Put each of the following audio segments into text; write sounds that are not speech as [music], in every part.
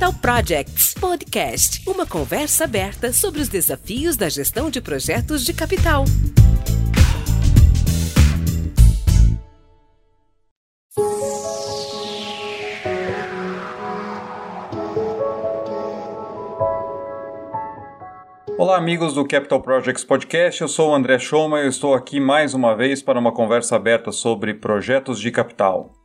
Capital Projects Podcast, uma conversa aberta sobre os desafios da gestão de projetos de capital. Olá, amigos do Capital Projects Podcast. Eu sou o André Schoma e estou aqui mais uma vez para uma conversa aberta sobre projetos de capital.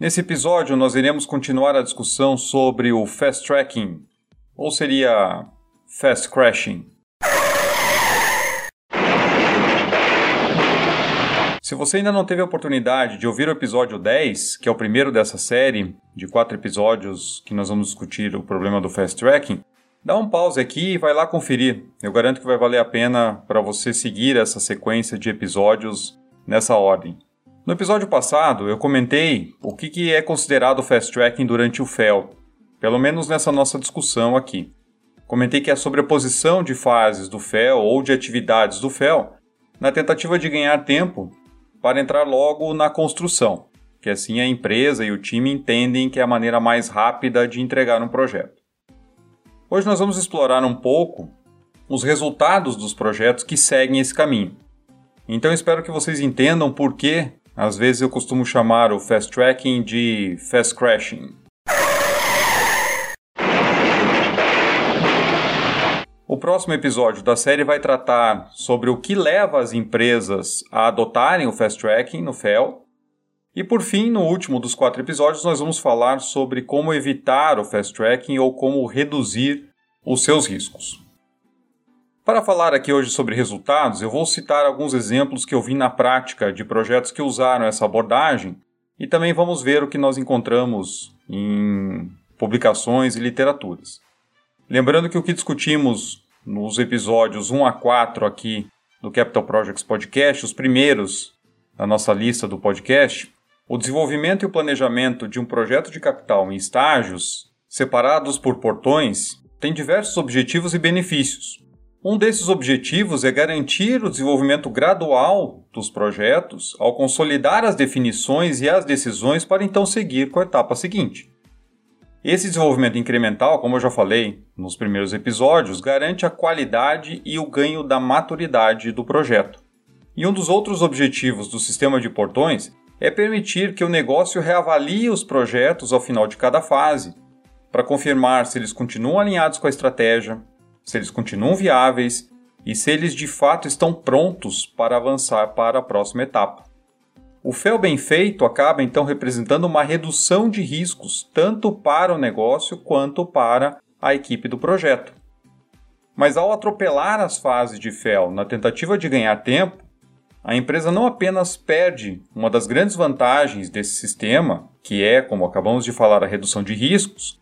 Nesse episódio, nós iremos continuar a discussão sobre o fast tracking, ou seria fast crashing. Se você ainda não teve a oportunidade de ouvir o episódio 10, que é o primeiro dessa série de quatro episódios que nós vamos discutir o problema do fast tracking, dá um pause aqui e vai lá conferir. Eu garanto que vai valer a pena para você seguir essa sequência de episódios nessa ordem. No episódio passado, eu comentei o que, é considerado fast tracking durante o FEL, pelo menos nessa nossa discussão aqui. Comentei que a posição de fases do FEL ou de atividades do FEL na tentativa de ganhar tempo para entrar logo na construção, que assim a empresa e o time entendem que é a maneira mais rápida de entregar um projeto. Hoje nós vamos explorar um pouco os resultados dos projetos que seguem esse caminho. Então espero que vocês entendam por que às vezes eu costumo chamar o fast tracking de fast crashing. O próximo episódio da série vai tratar sobre o que leva as empresas a adotarem o fast tracking no FEL. E por fim, no último dos quatro episódios, nós vamos falar sobre como evitar o fast tracking ou como reduzir os seus riscos. Para falar aqui hoje sobre resultados, eu vou citar alguns exemplos que eu vi na prática de projetos que usaram essa abordagem e também vamos ver o que nós encontramos em publicações e literaturas. Lembrando que o que discutimos nos episódios 1 a 4 aqui do Capital Projects Podcast, os primeiros da nossa lista do podcast, o desenvolvimento e o planejamento de um projeto de capital em estágios separados por portões tem diversos objetivos e benefícios. Um desses objetivos é garantir o desenvolvimento gradual dos projetos ao consolidar as definições e as decisões para então seguir com a etapa seguinte. Esse desenvolvimento incremental, como eu já falei nos primeiros episódios, garante a qualidade e o ganho da maturidade do projeto. E um dos outros objetivos do sistema de portões é permitir que o negócio reavalie os projetos ao final de cada fase, para confirmar se eles continuam alinhados com a estratégia, se eles continuam viáveis e se eles de fato estão prontos para avançar para a próxima etapa. O FEL bem feito acaba então representando uma redução de riscos tanto para o negócio quanto para a equipe do projeto. Mas ao atropelar as fases de FEL na tentativa de ganhar tempo, a empresa não apenas perde uma das grandes vantagens desse sistema, que é, como acabamos de falar, a redução de riscos,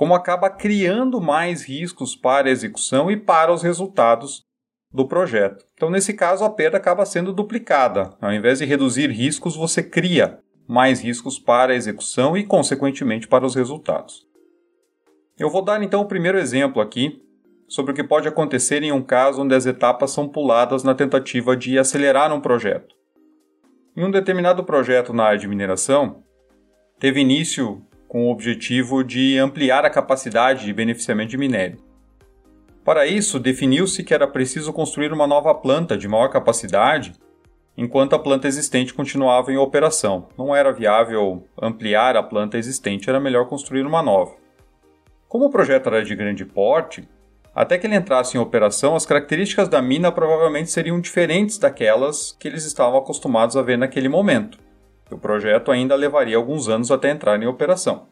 como acaba criando mais riscos para a execução e para os resultados do projeto. Então, nesse caso, a perda acaba sendo duplicada. Ao invés de reduzir riscos, você cria mais riscos para a execução e, consequentemente, para os resultados. Eu vou dar então o primeiro exemplo aqui sobre o que pode acontecer em um caso onde as etapas são puladas na tentativa de acelerar um projeto. Em um determinado projeto na área de mineração, teve início com o objetivo de ampliar a capacidade de beneficiamento de minério. Para isso, definiu-se que era preciso construir uma nova planta de maior capacidade, enquanto a planta existente continuava em operação. Não era viável ampliar a planta existente, era melhor construir uma nova. Como o projeto era de grande porte, até que ele entrasse em operação, as características da mina provavelmente seriam diferentes daquelas que eles estavam acostumados a ver naquele momento. O projeto ainda levaria alguns anos até entrar em operação.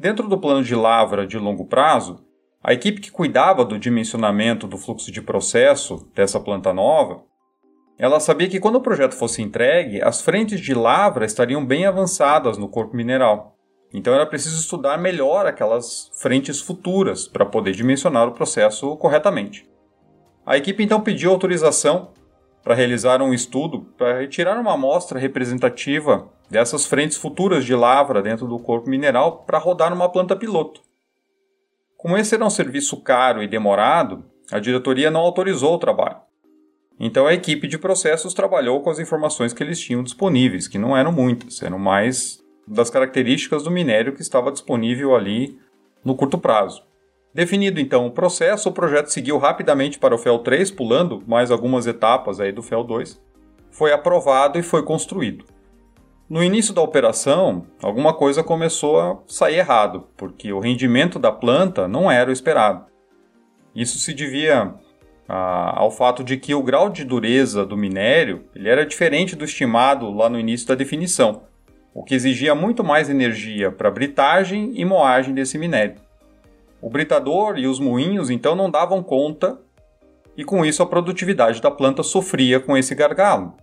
Dentro do plano de lavra de longo prazo, a equipe que cuidava do dimensionamento do fluxo de processo dessa planta nova, ela sabia que quando o projeto fosse entregue, as frentes de lavra estariam bem avançadas no corpo mineral. Então era preciso estudar melhor aquelas frentes futuras para poder dimensionar o processo corretamente. A equipe então pediu autorização para realizar um estudo para retirar uma amostra representativa dessas frentes futuras de lavra dentro do corpo mineral para rodar numa planta piloto. Como esse era um serviço caro e demorado, a diretoria não autorizou o trabalho. Então a equipe de processos trabalhou com as informações que eles tinham disponíveis, que não eram muitas, eram mais das características do minério que estava disponível ali no curto prazo. Definido então o processo, o projeto seguiu rapidamente para o FEL 3, pulando mais algumas etapas aí do FEL 2. Foi aprovado e foi construído. No início da operação, alguma coisa começou a sair errado, porque o rendimento da planta não era o esperado. Isso se devia ao fato de que o grau de dureza do minério ele era diferente do estimado lá no início da definição, o que exigia muito mais energia para britagem e moagem desse minério. O britador e os moinhos então não davam conta e com isso a produtividade da planta sofria com esse gargalo.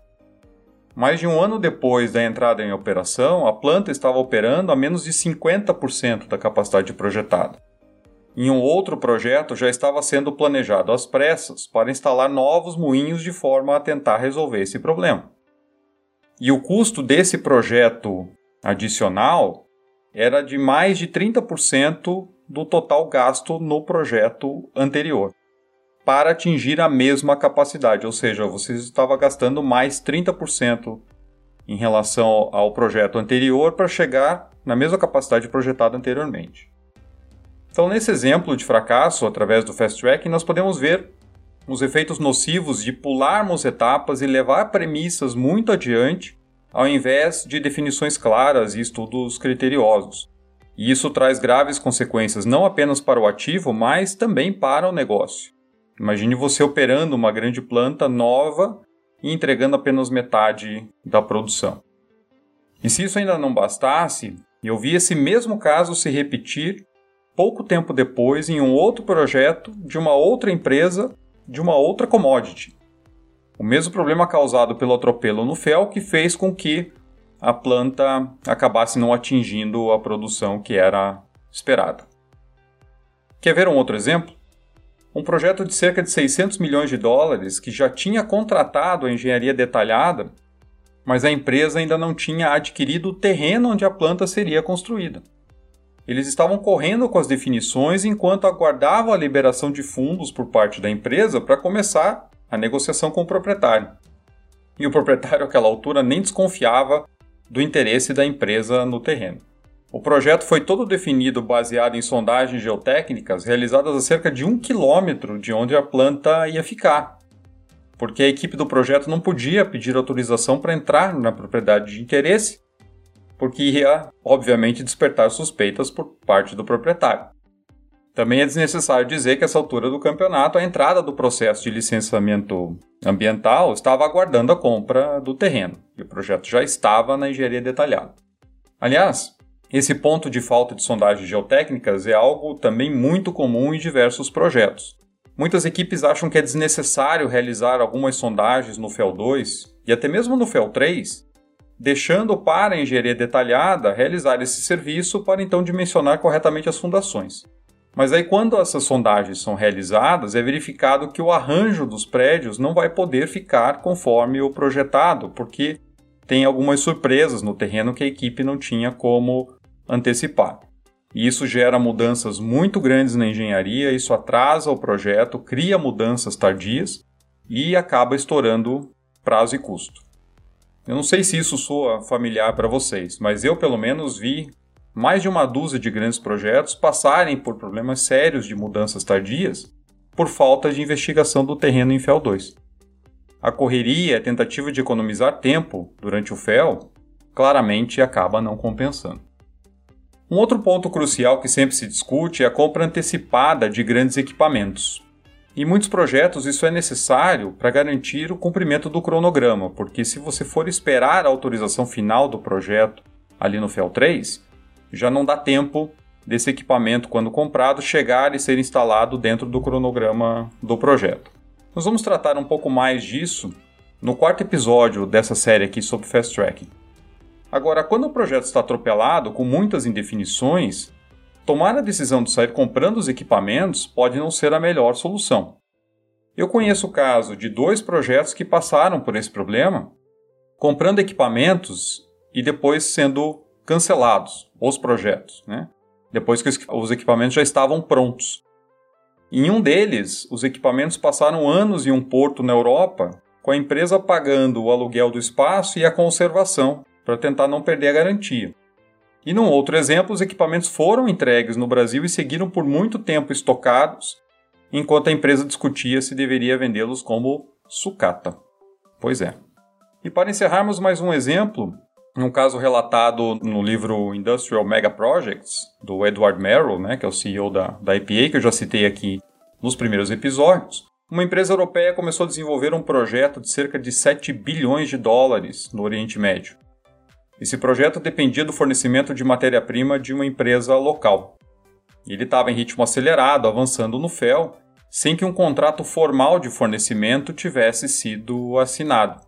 Mais de um ano depois da entrada em operação, a planta estava operando a menos de 50% da capacidade projetada. Em um outro projeto já estava sendo planejado às pressas para instalar novos moinhos de forma a tentar resolver esse problema. E o custo desse projeto adicional era de mais de 30% do total gasto no projeto anterior, para atingir a mesma capacidade, ou seja, você estava gastando mais 30% em relação ao projeto anterior para chegar na mesma capacidade projetada anteriormente. Então, nesse exemplo de fracasso através do fast track, nós podemos ver os efeitos nocivos de pularmos etapas e levar premissas muito adiante, ao invés de definições claras e estudos criteriosos. E isso traz graves consequências não apenas para o ativo, mas também para o negócio. Imagine você operando uma grande planta nova e entregando apenas metade da produção. E se isso ainda não bastasse, eu vi esse mesmo caso se repetir pouco tempo depois em um outro projeto de uma outra empresa de uma outra commodity. O mesmo problema causado pelo atropelo no fel que fez com que a planta acabasse não atingindo a produção que era esperada. Quer ver um outro exemplo? Um projeto de cerca de 600 milhões de dólares que já tinha contratado a engenharia detalhada, mas a empresa ainda não tinha adquirido o terreno onde a planta seria construída. Eles estavam correndo com as definições enquanto aguardavam a liberação de fundos por parte da empresa para começar a negociação com o proprietário. E o proprietário, àquela altura, nem desconfiava do interesse da empresa no terreno. O projeto foi todo definido baseado em sondagens geotécnicas realizadas a cerca de um quilômetro de onde a planta ia ficar, porque a equipe do projeto não podia pedir autorização para entrar na propriedade de interesse porque ia, obviamente, despertar suspeitas por parte do proprietário. Também é desnecessário dizer que, essa altura do campeonato, a entrada do processo de licenciamento ambiental estava aguardando a compra do terreno, e o projeto já estava na engenharia detalhada. Aliás, esse ponto de falta de sondagens geotécnicas é algo também muito comum em diversos projetos. Muitas equipes acham que é desnecessário realizar algumas sondagens no FEL 2 e até mesmo no FEL 3 deixando para a engenharia detalhada realizar esse serviço para então dimensionar corretamente as fundações. Mas aí, quando essas sondagens são realizadas, é verificado que o arranjo dos prédios não vai poder ficar conforme o projetado, porque tem algumas surpresas no terreno que a equipe não tinha como antecipar. E isso gera mudanças muito grandes na engenharia, isso atrasa o projeto, cria mudanças tardias e acaba estourando prazo e custo. Eu não sei se isso soa familiar para vocês, mas eu pelo menos vi mais de uma dúzia de grandes projetos passarem por problemas sérios de mudanças tardias por falta de investigação do terreno em FEL 2. A correria a tentativa de economizar tempo durante o FEL claramente acaba não compensando. Um outro ponto crucial que sempre se discute é a compra antecipada de grandes equipamentos. Em muitos projetos, isso é necessário para garantir o cumprimento do cronograma, porque se você for esperar a autorização final do projeto ali no FEL 3, já não dá tempo desse equipamento, quando comprado, chegar e ser instalado dentro do cronograma do projeto. Nós vamos tratar um pouco mais disso no quarto episódio dessa série aqui sobre Fast Tracking. Agora, quando o projeto está atropelado, com muitas indefinições, Tomar a decisão de sair comprando os equipamentos pode não ser a melhor solução. Eu conheço o caso de dois projetos que passaram por esse problema, comprando equipamentos e depois sendo cancelados os projetos, né? depois que os equipamentos já estavam prontos. Em um deles, os equipamentos passaram anos em um porto na Europa com a empresa pagando o aluguel do espaço e a conservação, para tentar não perder a garantia. E num outro exemplo, os equipamentos foram entregues no Brasil e seguiram por muito tempo estocados, enquanto a empresa discutia se deveria vendê-los como sucata. Pois é. E para encerrarmos mais um exemplo, um caso relatado no livro Industrial Mega Projects, do Edward Merrill, né, que é o CEO da, da IPA, que eu já citei aqui nos primeiros episódios, uma empresa europeia começou a desenvolver um projeto de cerca de 7 bilhões de dólares no Oriente Médio. Esse projeto dependia do fornecimento de matéria-prima de uma empresa local. Ele estava em ritmo acelerado, avançando no FEL, sem que um contrato formal de fornecimento tivesse sido assinado.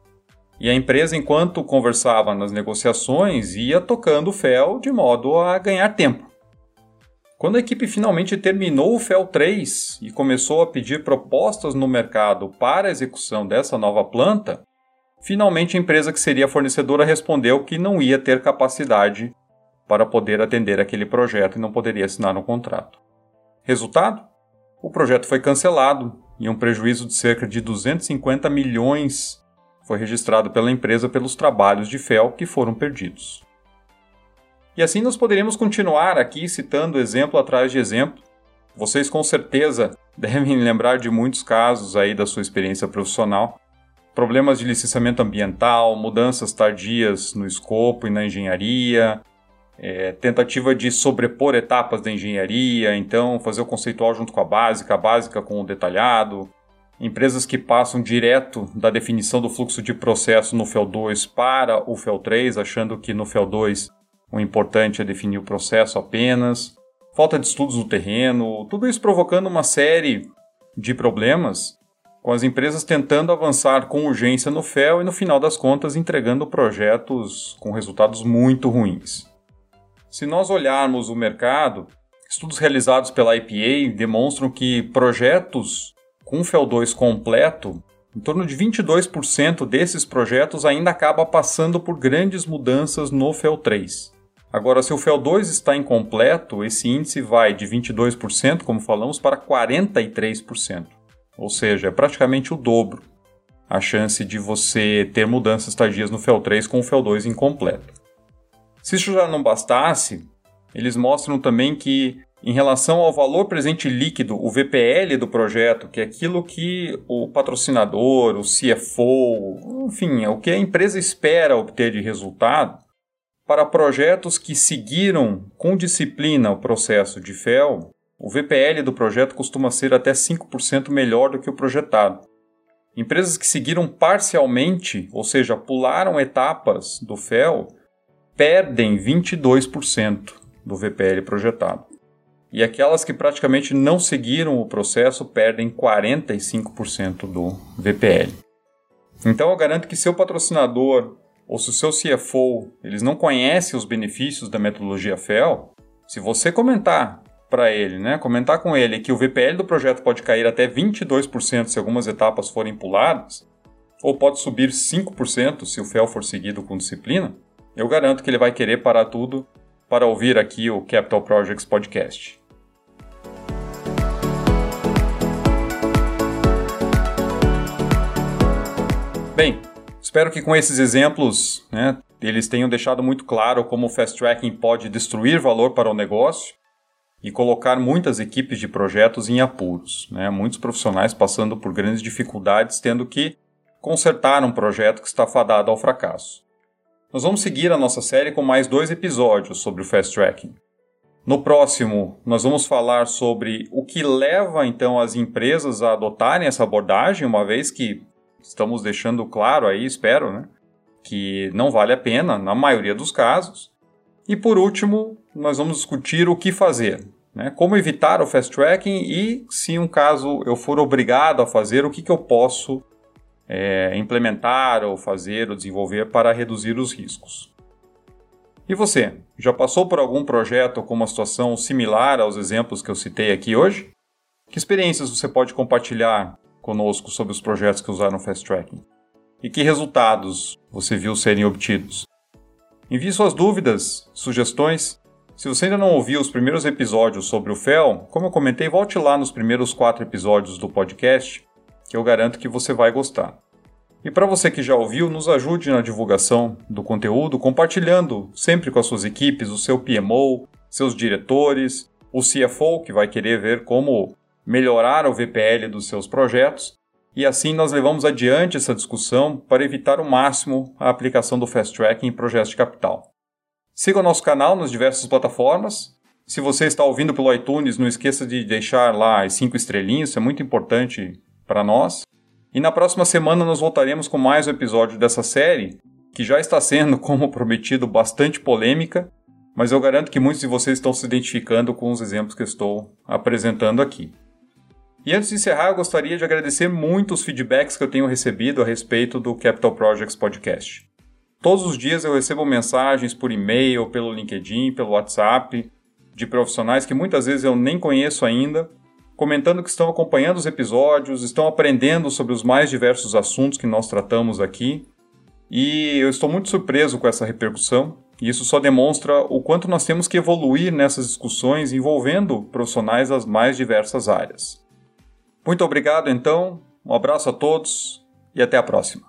E a empresa, enquanto conversava nas negociações, ia tocando o FEL de modo a ganhar tempo. Quando a equipe finalmente terminou o FEL 3 e começou a pedir propostas no mercado para a execução dessa nova planta, finalmente a empresa que seria fornecedora respondeu que não ia ter capacidade para poder atender aquele projeto e não poderia assinar um contrato. Resultado? O projeto foi cancelado e um prejuízo de cerca de 250 milhões foi registrado pela empresa pelos trabalhos de FEL que foram perdidos. E assim nós poderíamos continuar aqui citando exemplo atrás de exemplo. Vocês com certeza [laughs] devem lembrar de muitos casos aí da sua experiência profissional. Problemas de licenciamento ambiental, mudanças tardias no escopo e na engenharia, é, tentativa de sobrepor etapas da engenharia, então fazer o conceitual junto com a básica, a básica com o detalhado, empresas que passam direto da definição do fluxo de processo no FEL 2 para o FEL 3, achando que no FEL 2 o importante é definir o processo apenas, falta de estudos no terreno, tudo isso provocando uma série de problemas, com as empresas tentando avançar com urgência no FEL e no final das contas entregando projetos com resultados muito ruins. Se nós olharmos o mercado, estudos realizados pela IPA demonstram que projetos com FEL 2 completo em torno de 22% desses projetos ainda acaba passando por grandes mudanças no FEL 3. Agora, se o FEL2 está incompleto, esse índice vai de 22%, como falamos, para 43%. Ou seja, é praticamente o dobro a chance de você ter mudanças tardias no FEL3 com o FEL2 incompleto. Se isso já não bastasse, eles mostram também que, em relação ao valor presente líquido, o VPL do projeto, que é aquilo que o patrocinador, o CFO, enfim, é o que a empresa espera obter de resultado, para projetos que seguiram com disciplina o processo de FEL, o VPL do projeto costuma ser até 5% melhor do que o projetado. Empresas que seguiram parcialmente, ou seja, pularam etapas do FEL, perdem 22% do VPL projetado. E aquelas que praticamente não seguiram o processo perdem 45% do VPL. Então eu garanto que seu patrocinador ou se o seu CFO eles não conhecem os benefícios da metodologia FEL, se você comentar para ele, né, comentar com ele que o VPL do projeto pode cair até 22% se algumas etapas forem puladas, ou pode subir 5% se o FEL for seguido com disciplina, eu garanto que ele vai querer parar tudo para ouvir aqui o Capital Projects Podcast. Bem, Espero que com esses exemplos né, eles tenham deixado muito claro como o fast tracking pode destruir valor para o negócio e colocar muitas equipes de projetos em apuros. Né? Muitos profissionais passando por grandes dificuldades, tendo que consertar um projeto que está fadado ao fracasso. Nós vamos seguir a nossa série com mais dois episódios sobre o fast tracking. No próximo, nós vamos falar sobre o que leva então as empresas a adotarem essa abordagem, uma vez que estamos deixando claro aí, espero, né, que não vale a pena na maioria dos casos. E por último, nós vamos discutir o que fazer, né, como evitar o fast tracking e, se um caso eu for obrigado a fazer, o que, que eu posso é, implementar ou fazer ou desenvolver para reduzir os riscos. E você, já passou por algum projeto com uma situação similar aos exemplos que eu citei aqui hoje? Que experiências você pode compartilhar conosco sobre os projetos que usaram Fast Tracking. E que resultados você viu serem obtidos? Envie suas dúvidas, sugestões. Se você ainda não ouviu os primeiros episódios sobre o FEL, como eu comentei, volte lá nos primeiros quatro episódios do podcast, que eu garanto que você vai gostar. E para você que já ouviu, nos ajude na divulgação do conteúdo, compartilhando sempre com as suas equipes, o seu PMO, seus diretores, o CFO que vai querer ver como melhorar o VPL dos seus projetos. E assim nós levamos adiante essa discussão para evitar o máximo a aplicação do Fast Track em projetos de capital. Siga o nosso canal nas diversas plataformas. Se você está ouvindo pelo iTunes, não esqueça de deixar lá as cinco estrelinhas, isso é muito importante para nós. E na próxima semana nós voltaremos com mais um episódio dessa série, que já está sendo, [laughs] como prometido, bastante polêmica, mas eu garanto que muitos de vocês estão se identificando com os exemplos que estou apresentando aqui. E antes de encerrar, eu gostaria de agradecer muito os feedbacks que eu tenho recebido a respeito do Capital Projects Podcast. Todos os dias eu recebo mensagens por e-mail, pelo LinkedIn, pelo WhatsApp, de profissionais que muitas vezes eu nem conheço ainda, comentando que estão acompanhando os episódios, estão aprendendo sobre os mais diversos assuntos que nós tratamos aqui. E eu estou muito surpreso com essa repercussão, e isso só demonstra o quanto nós temos que evoluir nessas discussões envolvendo profissionais das mais diversas áreas. Muito obrigado, então, um abraço a todos e até a próxima.